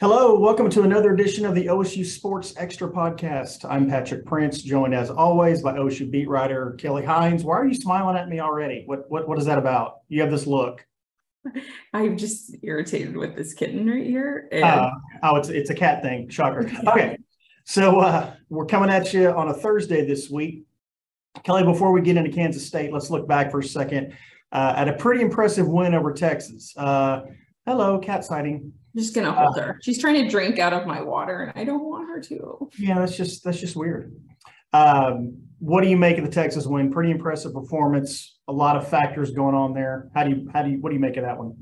Hello, welcome to another edition of the OSU Sports Extra podcast. I'm Patrick Prince, joined as always by OSU beat writer Kelly Hines. Why are you smiling at me already? What what what is that about? You have this look. I'm just irritated with this kitten right here. And... Uh, oh, it's it's a cat thing. Shocker. Okay, so uh, we're coming at you on a Thursday this week. Kelly, before we get into Kansas State, let's look back for a second uh, at a pretty impressive win over Texas. Hello, cat sighting. I'm just gonna hold uh, her. She's trying to drink out of my water, and I don't want her to. Yeah, that's just that's just weird. Um, what do you make of the Texas win? Pretty impressive performance. A lot of factors going on there. How do you how do you what do you make of that one?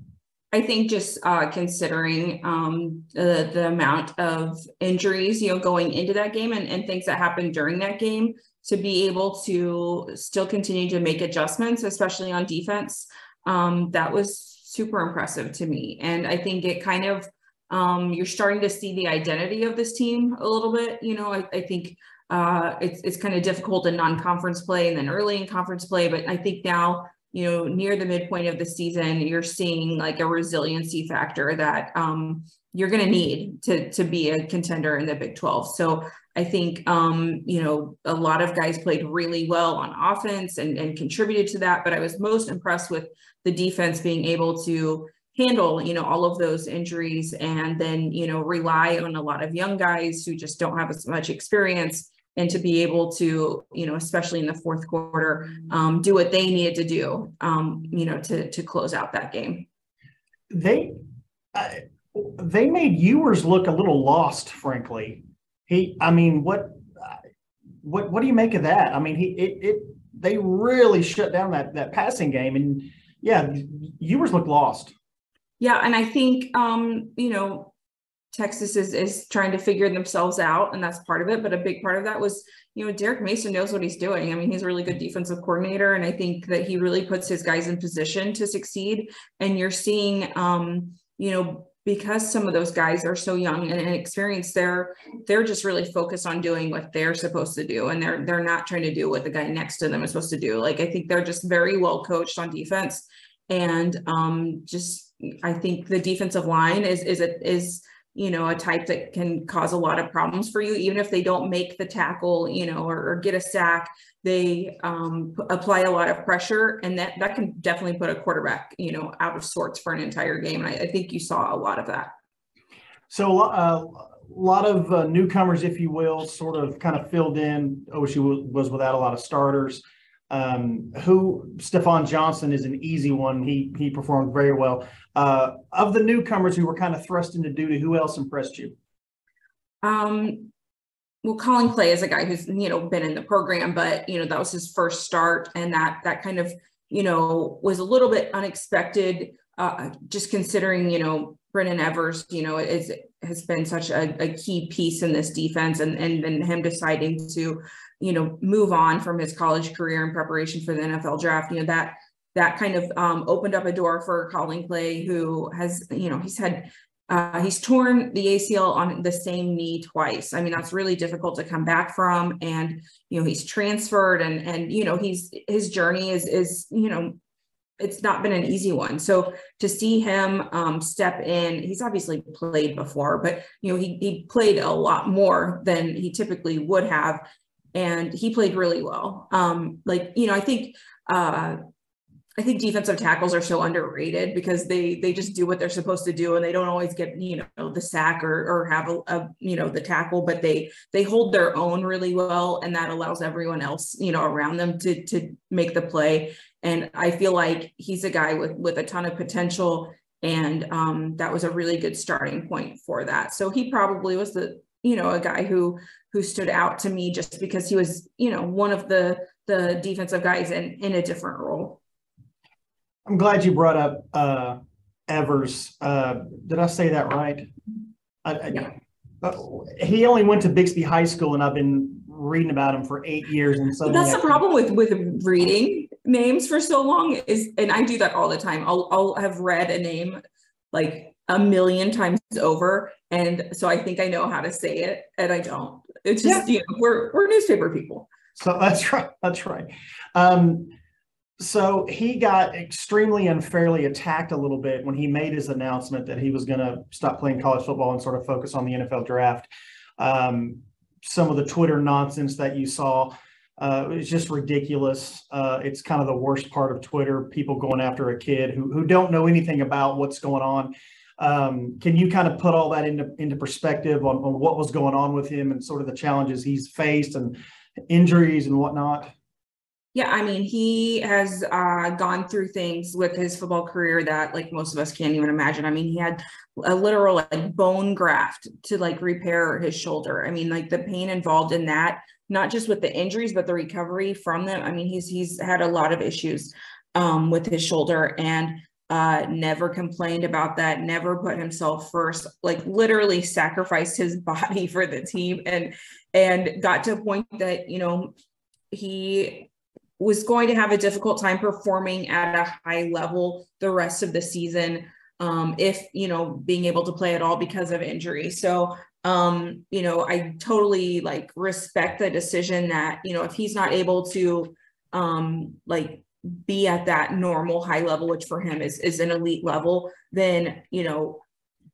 I think just uh, considering um, the the amount of injuries, you know, going into that game and, and things that happened during that game, to be able to still continue to make adjustments, especially on defense, um, that was super impressive to me. And I think it kind of, um, you're starting to see the identity of this team a little bit. You know, I, I think uh, it's, it's kind of difficult in non-conference play and then early in conference play. But I think now, you know, near the midpoint of the season, you're seeing like a resiliency factor that um, you're going to need to to be a contender in the Big 12. So I think um, you know a lot of guys played really well on offense and, and contributed to that. But I was most impressed with the defense being able to handle you know all of those injuries and then you know rely on a lot of young guys who just don't have as much experience and to be able to you know especially in the fourth quarter um, do what they needed to do um, you know to to close out that game they uh, they made Ewers look a little lost, frankly. He, I mean, what, what, what do you make of that? I mean, he, it, it, they really shut down that that passing game, and yeah, Ewers looked lost. Yeah, and I think, um, you know, Texas is is trying to figure themselves out, and that's part of it. But a big part of that was, you know, Derek Mason knows what he's doing. I mean, he's a really good defensive coordinator, and I think that he really puts his guys in position to succeed. And you're seeing, um, you know, because some of those guys are so young and inexperienced they're they're just really focused on doing what they're supposed to do and they're they're not trying to do what the guy next to them is supposed to do. Like i think they're just very well coached on defense and um just i think the defensive line is is it is you know a type that can cause a lot of problems for you even if they don't make the tackle you know or, or get a sack they um, apply a lot of pressure and that that can definitely put a quarterback you know out of sorts for an entire game and i, I think you saw a lot of that. So uh, a lot of uh, newcomers if you will sort of kind of filled in. Osu was without a lot of starters um, who Stafon Johnson is an easy one. He he performed very well. Uh, of the newcomers who were kind of thrust into duty, who else impressed you? Um, well, Collin Clay is a guy who's you know been in the program, but you know that was his first start, and that that kind of you know was a little bit unexpected, uh, just considering you know Brennan Evers, you know, is has been such a, a key piece in this defense, and and him deciding to you know move on from his college career in preparation for the NFL draft, you know that that kind of um, opened up a door for Collin Clay, who has you know he's had uh, he's torn the ACL on the same knee twice. I mean, that's really difficult to come back from. And, you know, he's transferred and, and, you know, he's, his journey is, is, you know, it's not been an easy one. So to see him um, step in, he's obviously played before, but, you know, he, he played a lot more than he typically would have. And he played really well. Um, like, you know, I think, uh, I think defensive tackles are so underrated because they they just do what they're supposed to do and they don't always get you know the sack or or have a, a, you know the tackle but they they hold their own really well and that allows everyone else you know around them to to make the play and I feel like he's a guy with with a ton of potential and um, that was a really good starting point for that so he probably was the you know a guy who who stood out to me just because he was you know one of the the defensive guys in in a different role I'm glad you brought up uh, Evers. Uh, did I say that right? I, yeah. I, uh, he only went to Bixby High School, and I've been reading about him for eight years. And so that's the problem with with reading names for so long is, and I do that all the time. I'll I'll have read a name like a million times over, and so I think I know how to say it, and I don't. It's just yeah. you know we're we're newspaper people. So that's right. That's right. Um, so he got extremely unfairly attacked a little bit when he made his announcement that he was going to stop playing college football and sort of focus on the NFL draft. Um, some of the Twitter nonsense that you saw uh, was just ridiculous. Uh, it's kind of the worst part of Twitter. People going after a kid who who don't know anything about what's going on. Um, can you kind of put all that into into perspective on, on what was going on with him and sort of the challenges he's faced and injuries and whatnot? Yeah, I mean, he has uh, gone through things with his football career that like most of us can't even imagine. I mean, he had a literal like bone graft to like repair his shoulder. I mean, like the pain involved in that, not just with the injuries, but the recovery from them. I mean, he's he's had a lot of issues um, with his shoulder and uh, never complained about that, never put himself first, like literally sacrificed his body for the team and and got to a point that, you know, he was going to have a difficult time performing at a high level the rest of the season um, if you know being able to play at all because of injury. So um, you know i totally like respect the decision that you know if he's not able to um, like be at that normal high level which for him is is an elite level then you know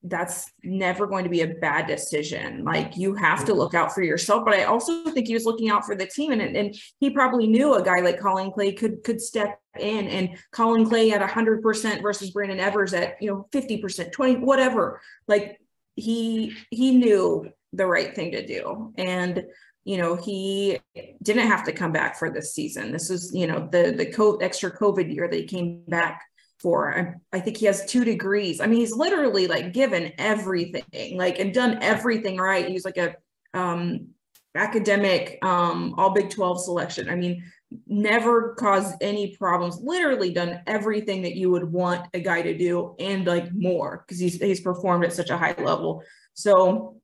that's never going to be a bad decision. Like you have to mm. look out for yourself. But I also think he was looking out for the team. And, and he probably knew a guy like Collin Clay could could step in and Collin Clay at 100% versus Brendon Evers at, you know, 50%, 20, whatever. Like he he knew the right thing to do. And you know he didn't have to come back for this season this is you know the the co- extra covid year that he came back for. I, I, think he has two degrees. I mean, he's literally like given everything, like and done everything right. He's like a um academic um all Big 12 selection. I mean, never caused any problems, literally done everything that you would want a guy to do and like more because he's he's performed at such a high level. So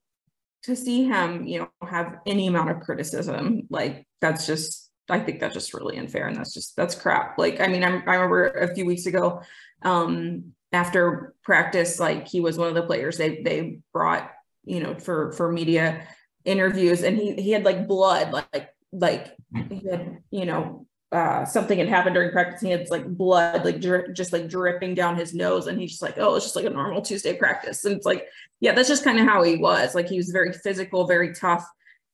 to see him, you know, have any amount of criticism, like that's just I think that's just really unfair and that's just that's crap. Like I mean, I'm, I remember a few weeks ago um, after practice, like he was one of the players they they brought you know for for media interviews and he he had like blood like like he had you know uh, something had happened during practice. he had like blood, like dri- just like dripping down his nose. And he's just like, oh, it's just like a normal Tuesday practice. And it's like, yeah, that's just kind of how he was. Like he was very physical, very tough.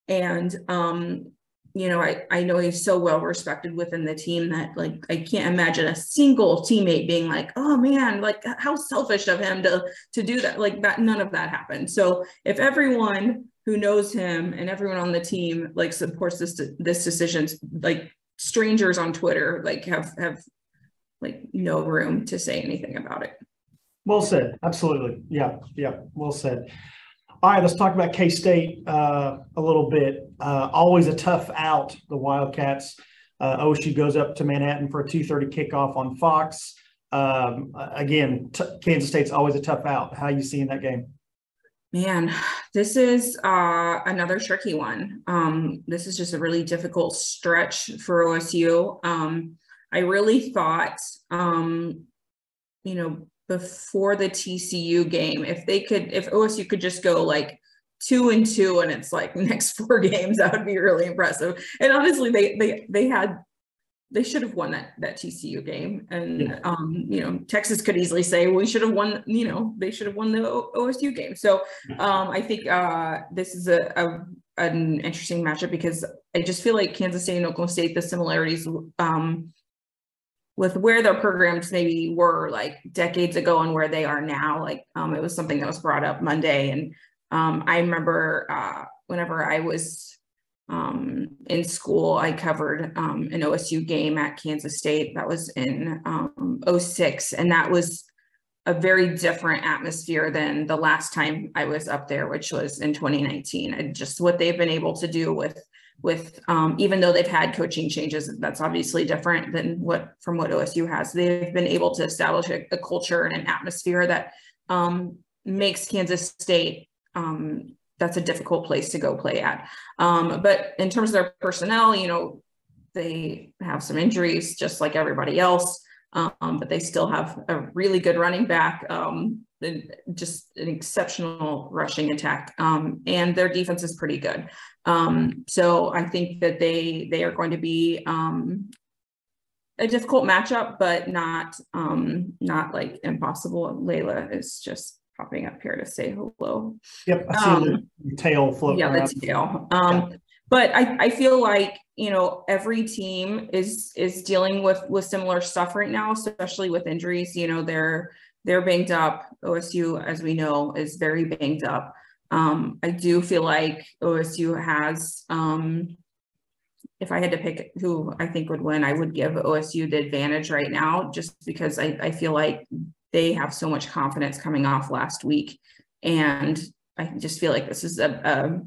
And um, you know, I, I know he's so well respected within the team that like I can't imagine a single teammate being like, oh man, like how selfish of him to to do that. Like that none of that happened. So if everyone who knows him and everyone on the team like supports this this decision, like strangers on Twitter like have have like no room to say anything about it. Well said. Absolutely. Yeah. Yeah. Well said. All right, let's talk about K State uh, a little bit. Uh, always a tough out, the Wildcats. Uh, OSU goes up to Manhattan for a 2:30 kickoff on Fox. Um, again, t- Kansas State's always a tough out. How you seeing that game? Man, this is uh, another tricky one. Um, this is just a really difficult stretch for OSU. Um, I really thought, um, you know, before the TCU game, if they could, if OSU could just go like two and two and it's like next four games, that would be really impressive. And honestly, they they they had they should have won that that TCU game. And yeah. um, you know, Texas could easily say we should have won, you know, they should have won the OSU game. So um, I think uh, this is a, a an interesting matchup because I just feel like Kansas State and Oklahoma State, the similarities um, with where their programs maybe were like decades ago and where they are now. Like um, it was something that was brought up Monday. And um, I remember uh, whenever I was um, in school, I covered um, an OSU game at Kansas State. That was in um, 06. And that was a very different atmosphere than the last time I was up there, which was in 2019. And just what they've been able to do with with um, even though they've had coaching changes that's obviously different than what from what osu has. They've been able to establish a, a culture and an atmosphere that um, makes kansas state um, that's a difficult place to go play at. Um, but in terms of their personnel you know they have some injuries just like everybody else um, but they still have a really good running back. Um, just an exceptional rushing attack um, and their defense is pretty good um, so i think that they they are going to be um, a difficult matchup, but not um not like impossible. Layla is just popping up here to say hello. Yep, I see um, the tail floating. Yeah, around. the tail. Um, yeah. but I, I feel like you know every team is is dealing with with similar stuff right now, especially with injuries. You know, they're they're banged up. OSU, as we know, is very banged up. Um, I do feel like OSU has um if I had to pick who I think would win, I would give OSU the advantage right now, just because I, I feel like they have so much confidence coming off last week. And I just feel like this is a, a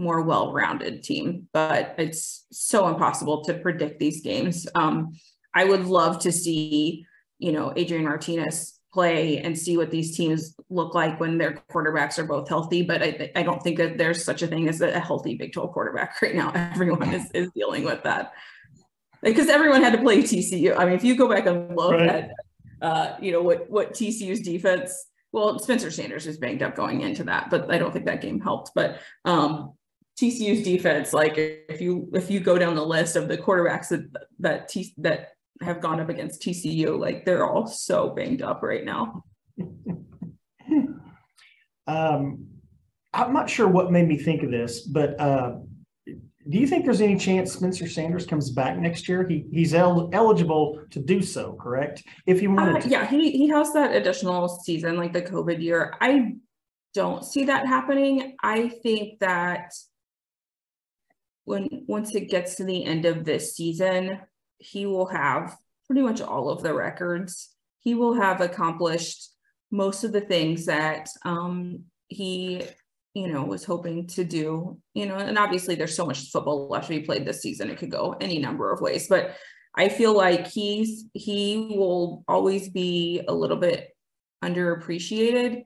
more well-rounded team, but it's so impossible to predict these games. Um, I would love to see, you know, Adrian Martinez play and see what these teams look like when their quarterbacks are both healthy. But I, I don't think that there's such a thing as a healthy Big 12 quarterback right now. Everyone is, is dealing with that because everyone had to play TCU. I mean, if you go back and look right. at, uh, you know, what, what TCU's defense, well, Spencer Sanders was banged up going into that, but I don't think that game helped. But um, TCU's defense, like if you if you go down the list of the quarterbacks that that T, that have gone up against TCU, like they're all so banged up right now. um, I'm not sure what made me think of this, but uh, do you think there's any chance Spencer Sanders comes back next year? He he's el- eligible to do so, correct? If he wanted uh, to. Yeah, he he has that additional season, like the COVID year. I don't see that happening. I think that when once it gets to the end of this season, he will have pretty much all of the records. He will have accomplished most of the things that um, he, you know, was hoping to do. You know, and obviously there's so much football left to be played this season. It could go any number of ways, but I feel like he's he will always be a little bit underappreciated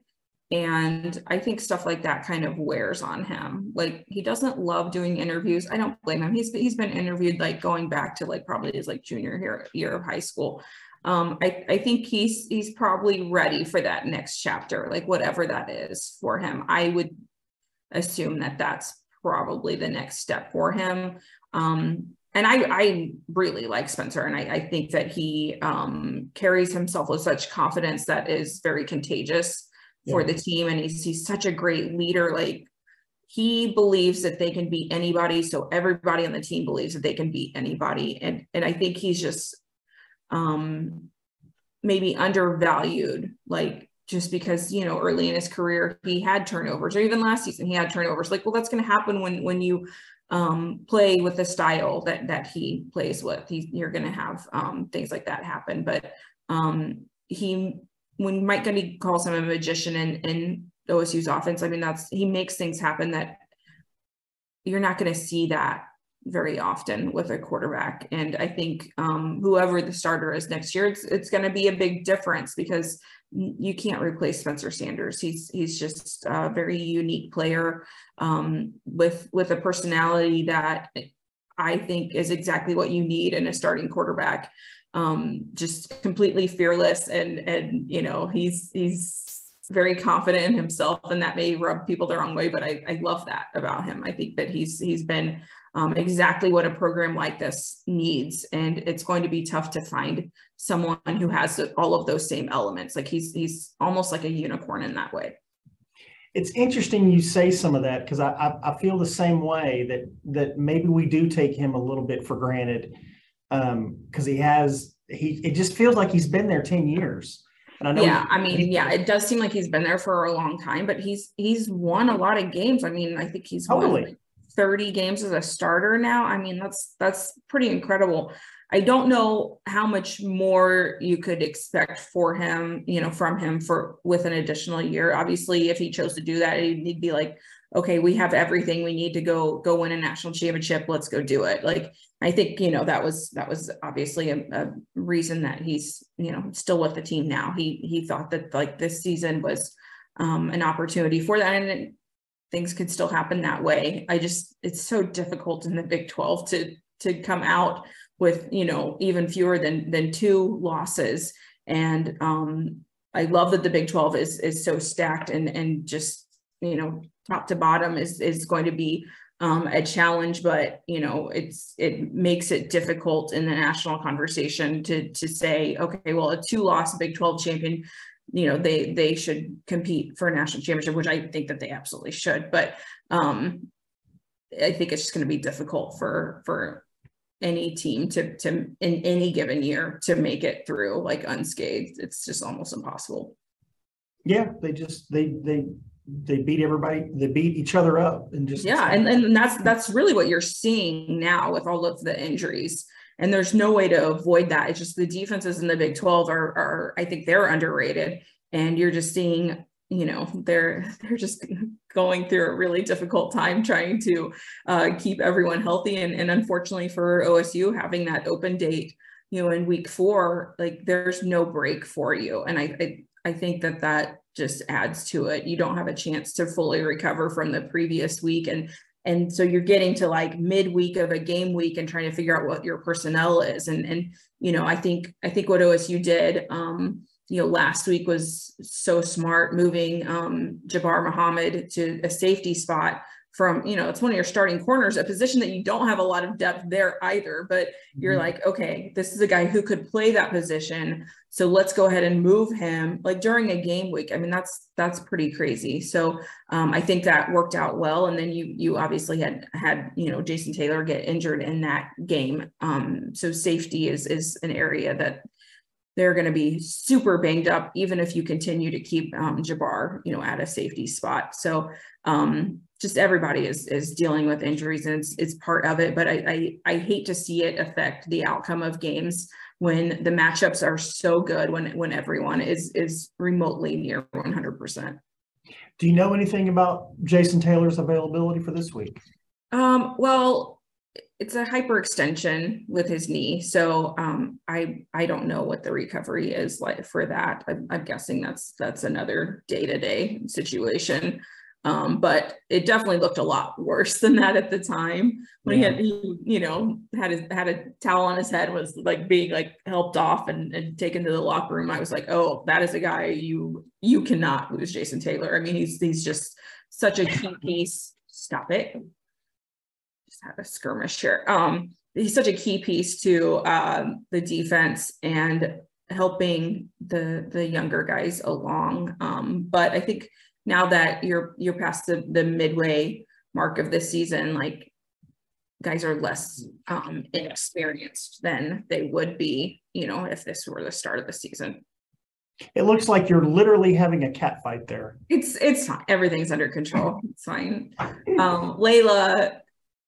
and I think stuff like that kind of wears on him. Like he doesn't love doing interviews. I don't blame him. He's he's been interviewed like going back to like probably his like junior year, year of high school. Um, I, I think he's he's probably ready for that next chapter, like whatever that is for him. I would assume that that's probably the next step for him. Um, and I, I really like Spencer, and I, I think that he um, carries himself with such confidence that is very contagious for the team and he's he's such a great leader like he believes that they can beat anybody so everybody on the team believes that they can beat anybody and and I think he's just um maybe undervalued like just because you know early in his career he had turnovers or even last season he had turnovers like well that's going to happen when when you um, play with the style that that he plays with he, you're going to have um, things like that happen but um, he when Mike Gundy calls him a magician in, in OSU's offense, I mean, that's he makes things happen that you're not going to see that very often with a quarterback. And I think um, whoever the starter is next year, it's, it's going to be a big difference because you can't replace Spencer Sanders. He's he's just a very unique player um, with with a personality that I think is exactly what you need in a starting quarterback um, just completely fearless and and you know he's he's very confident in himself and that may rub people the wrong way but I, I love that about him. I think that he's he's been um, exactly what a program like this needs and it's going to be tough to find someone who has all of those same elements. Like he's he's almost like a unicorn in that way. It's interesting you say some of that because I, I, I feel the same way that that maybe we do take him a little bit for granted um because he has he it just feels like he's been there 10 years. And I know yeah i mean he, yeah it does seem like he's been there for a long time but he's he's won a lot of games. I mean i think he's totally. won like 30 games as a starter now. I mean that's that's pretty incredible. I don't know how much more you could expect for him you know from him for with an additional year. Obviously if he chose to do that he'd be like okay, we have everything we need to go go win a national championship. Let's go do it. Like I think you know that was that was obviously a, a, reason that he's you know still with the team now. He he thought that like this season was um, an opportunity for that, and it, things could still happen that way. I just it's so difficult in the Big Twelve to to come out with you know even fewer than than two losses and um I love that the Big 12 is is so stacked and and just you know top to bottom is is going to be um, a challenge, but you know, it's it makes it difficult in the national conversation to to say, okay, well, a two-loss Big 12 champion, you know, they they should compete for a national championship, which I think that they absolutely should. But um, I think it's just going to be difficult for for any team to to in any given year to make it through like unscathed. It's just almost impossible. Yeah, they just they they they beat everybody they beat each other up and just yeah and, and that's that's really what you're seeing now with all of the injuries. And there's no way to avoid that. It's just the defenses in the big 12 are are i think they're underrated. And you're just seeing you know they're they're just going through a really difficult time trying to uh, keep everyone healthy. And, and unfortunately for osu having that open date you know in week four like there's no break for you. And i i, I think that that just adds to it. You don't have a chance to fully recover from the previous week. And and so you're getting to like midweek of a game week and trying to figure out what your personnel is. And and you know, I think I think what OSU did um, you know, last week was so smart moving um, Jabbar Muhammad to a safety spot from you know it's one of your starting corners a position that you don't have a lot of depth there either but you're mm-hmm. like okay this is a guy who could play that position so let's go ahead and move him like during a game week. I mean that's that's pretty crazy. So um, i think that worked out well and then you you obviously had had you know jason taylor get injured in that game. Um, so safety is is an area that they're going to be super banged up even if you continue to keep um, jabbar you know at a safety spot. So um, just everybody is is dealing with injuries and it's, it's part of it but I, I, I hate to see it affect the outcome of games when the matchups are so good when when everyone is is remotely near 100% do you know anything about jason taylor's availability for this week? Um, well it's a hyperextension with his knee so um, i i don't know what the recovery is like for that. I'm, I'm guessing that's that's another day-to-day situation um, but it definitely looked a lot worse than that at the time when yeah. he had, he, you know, had his, had a towel on his head, was like being like helped off and, and taken to the locker room. I was like, oh, that is a guy you, you cannot lose Jason Taylor. I mean, he's, he's just such a key piece. Stop it. Just had a skirmish here. Um, he's such a key piece to um, the defense and helping the the younger guys along. Um, but I think now that you're you're past the, the midway mark of the season, like guys are less um, inexperienced than they would be, you know, if this were the start of the season. It looks like you're literally having a cat fight there. It's it's fine. Everything's under control. It's fine. Um, Layla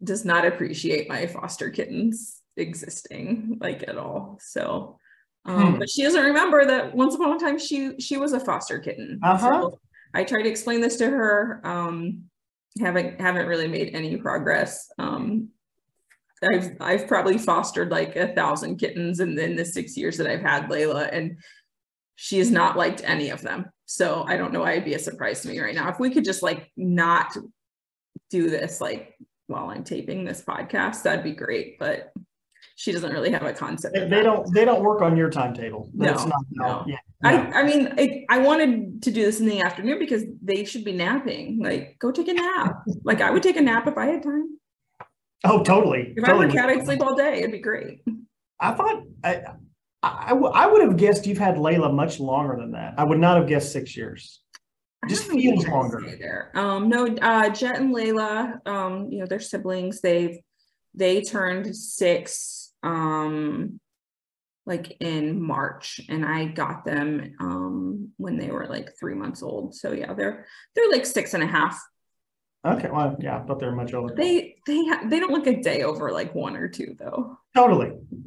does not appreciate my foster kittens existing like at all. So, um, hmm. but she doesn't remember that once upon a time she she was a foster kitten. Uh-huh. So I tried to explain this to her. Um, haven't haven't really made any progress. Um, I've I've probably fostered like a thousand kittens in, in the six years that I've had Layla, and she has not liked any of them. So I don't know why it'd be a surprise to me right now. If we could just like not do this like while I'm taping this podcast, that'd be great. But she doesn't really have a concept. They, they don't. They don't work on your timetable. That's no, not. No. Yeah. I, I mean, I, I wanted to do this in the afternoon because they should be napping. Like, go take a nap. like, I would take a nap if I had time. Oh, totally. If totally. I were a cat, I'd sleep all day. It'd be great. I thought I, I, I would have guessed you've had Layla much longer than that. I would not have guessed six years. Just feels longer. Um, no, uh, Jet and Layla, um, you know, they're siblings. They've they turned six um like in March and I got them um when they were like three months old. So yeah, they're they're like six and a half. Okay, well, yeah, but they're much older. They they ha- they don't look a day over like one or two though. Totally.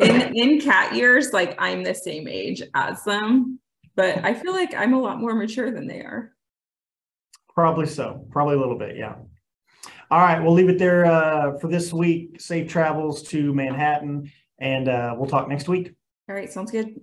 in in cat years, like I'm the same age as them, but I feel like I'm a lot more mature than they are. Probably so. Probably a little bit, yeah. All right, we'll leave it there uh, for this week. Safe travels to Manhattan, and uh, we'll talk next week. All right, sounds good.